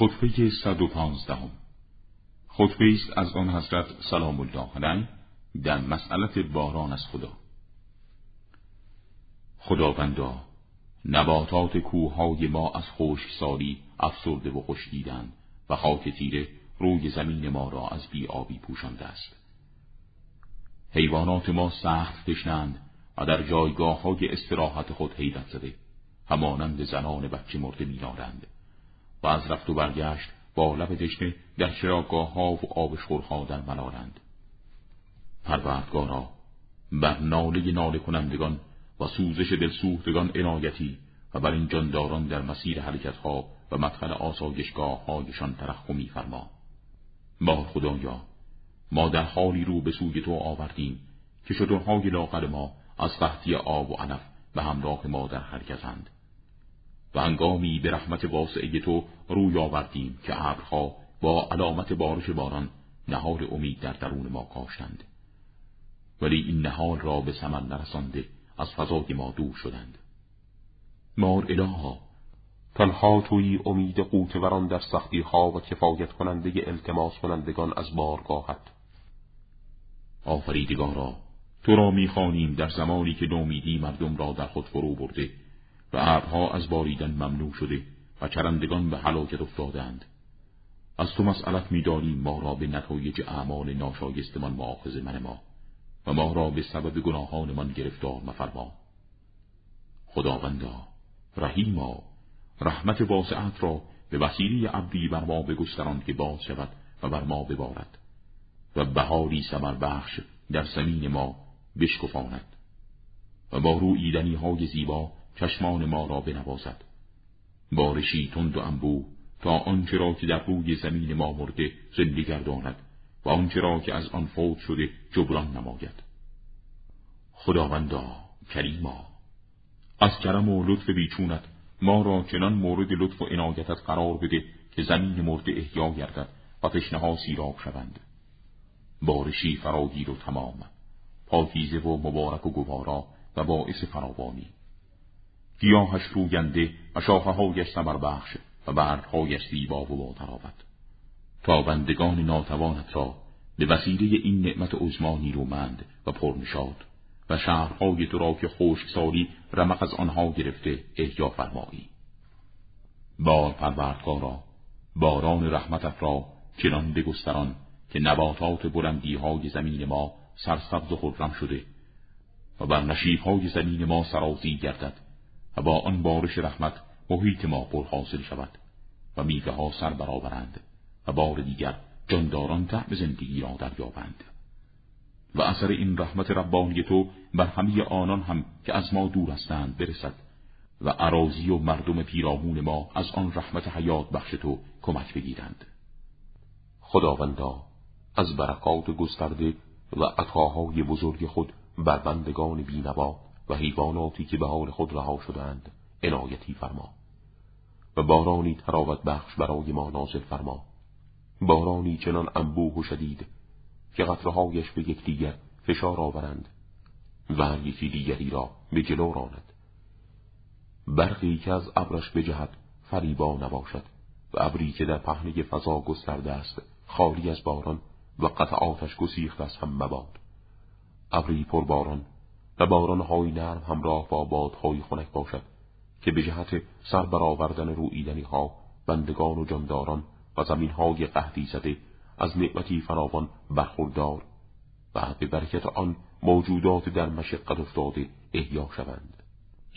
خطبه 115 خطبه است از آن حضرت سلام الله علیه در مسئلت باران از خدا. خداوندا نباتات کوههای ما از خشکسالی افسرده و خشکیدند و خاک تیره روی زمین ما را از بیابی پوشانده است. حیوانات ما سخت تشنند و در جایگاه های استراحت خود حیرت زده همانند زنان بچه مرده میارند و از رفت و برگشت با لب دشنه در چراگاه ها و آبشخورها در ملالند پروردگارا بر ناله ناله کنندگان و سوزش دلسوختگان عنایتی و بر این جانداران در مسیر حرکتها و مدخل آسایشگاه هایشان ترخمی فرما. با خدایا ما در حالی رو به سوی تو آوردیم که شدرهای لاغر ما از قحطی آب و علف به همراه ما در حرکتند و هنگامی به رحمت واسعه تو روی آوردیم که ابرها با علامت بارش باران نهال امید در درون ما کاشتند. ولی این نهال را به ثمر نرسانده از فضای ما دور شدند. مار الها تنها توی امید قوت وران در سختی ها و کفایت کننده التماس کنندگان از بارگاهت. آفریدگارا تو را می‌خوانیم در زمانی که نومیدی مردم را در خود فرو برده و ابرها از باریدن ممنوع شده و چرندگان به هلاکت افتادند از تو مسئلت می‌دانیم ما را به نتایج اعمال ناشایستمان معاخذ من ما و ما را به سبب گناهانمان گرفتار مفرما. خداوندا رحیما رحمت واسعت را به وسیله عبدی بر ما بگستران که باز شود و بر ما ببارد و بهاری سمر بخش در زمین ما بشکفاند و با رویدنی های زیبا چشمان ما را بنوازد. بارشی تند و انبوه تا آنچه را که در روی زمین ما مرده زنده گرداند و آنچه را که از آن فوت شده جبران نماید. خداوندا کریما از کرم و لطف بیچونت ما را چنان مورد لطف و عنایتت قرار بده که زمین مرده احیا گردد و تشنه سیراب شوند. بارشی فراگیر و تمام پاکیزه و مبارک و گوارا و باعث فراوانی. گیاهش روینده و هایش بخش و برگهایش زیبا و با تا بندگان ناتوانت را به وسیله این نعمت عظما نیرومند و پرنشاد و شهرهای تو را که خشکسالی رمق از آنها گرفته احیا فرمایی. بار پروردگارا باران رحمتت را چنان بگستران که نباتات بلندی های زمین ما سرسبز و خرم شده و بر نشیب های زمین ما سرازی گردد. و با آن بارش رحمت محیط ما پر حاصل شود و میوه ها سر برآورند و بار دیگر جانداران تعم زندگی را دریابند. و اثر این رحمت ربانی تو بر همه آنان هم که از ما دور هستند برسد و عراضی و مردم پیرامون ما از آن رحمت حیات بخش تو کمک بگیرند. خداوندا از برکات گسترده و عطاهای بزرگ خود بر بندگان بینوا و حیواناتی که به حال خود رها شدند عنایتی فرما. و بارانی تراوت بخش برای ما نازل فرما. بارانی چنان انبوه و شدید که قطرهایش به یکدیگر فشار آورند و یکی دیگری را به جلو راند. برقی که از ابرش بجهد فریبا نباشد و ابری که در پهنه فضا گسترده است خالی از باران و قطعاتش گسیخت از هم مباد. ابری پر باران و بارانهای نرم همراه با بادهای خنک باشد که به جهت سر برآوردن رویدنی ها بندگان و جانداران و زمین های قهدی زده از نعمتی فراوان برخوردار و به برکت آن موجودات در مشقت افتاده احیا شوند.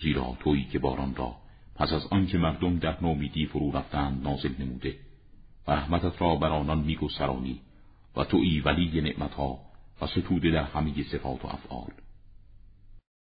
زیرا تویی که باران را پس از آنکه مردم در نومیدی فرو رفتند نازل نموده و رحمتت را بر آنان میگسترانی و تویی ولی نعمتها و ستوده در همه صفات و افعال.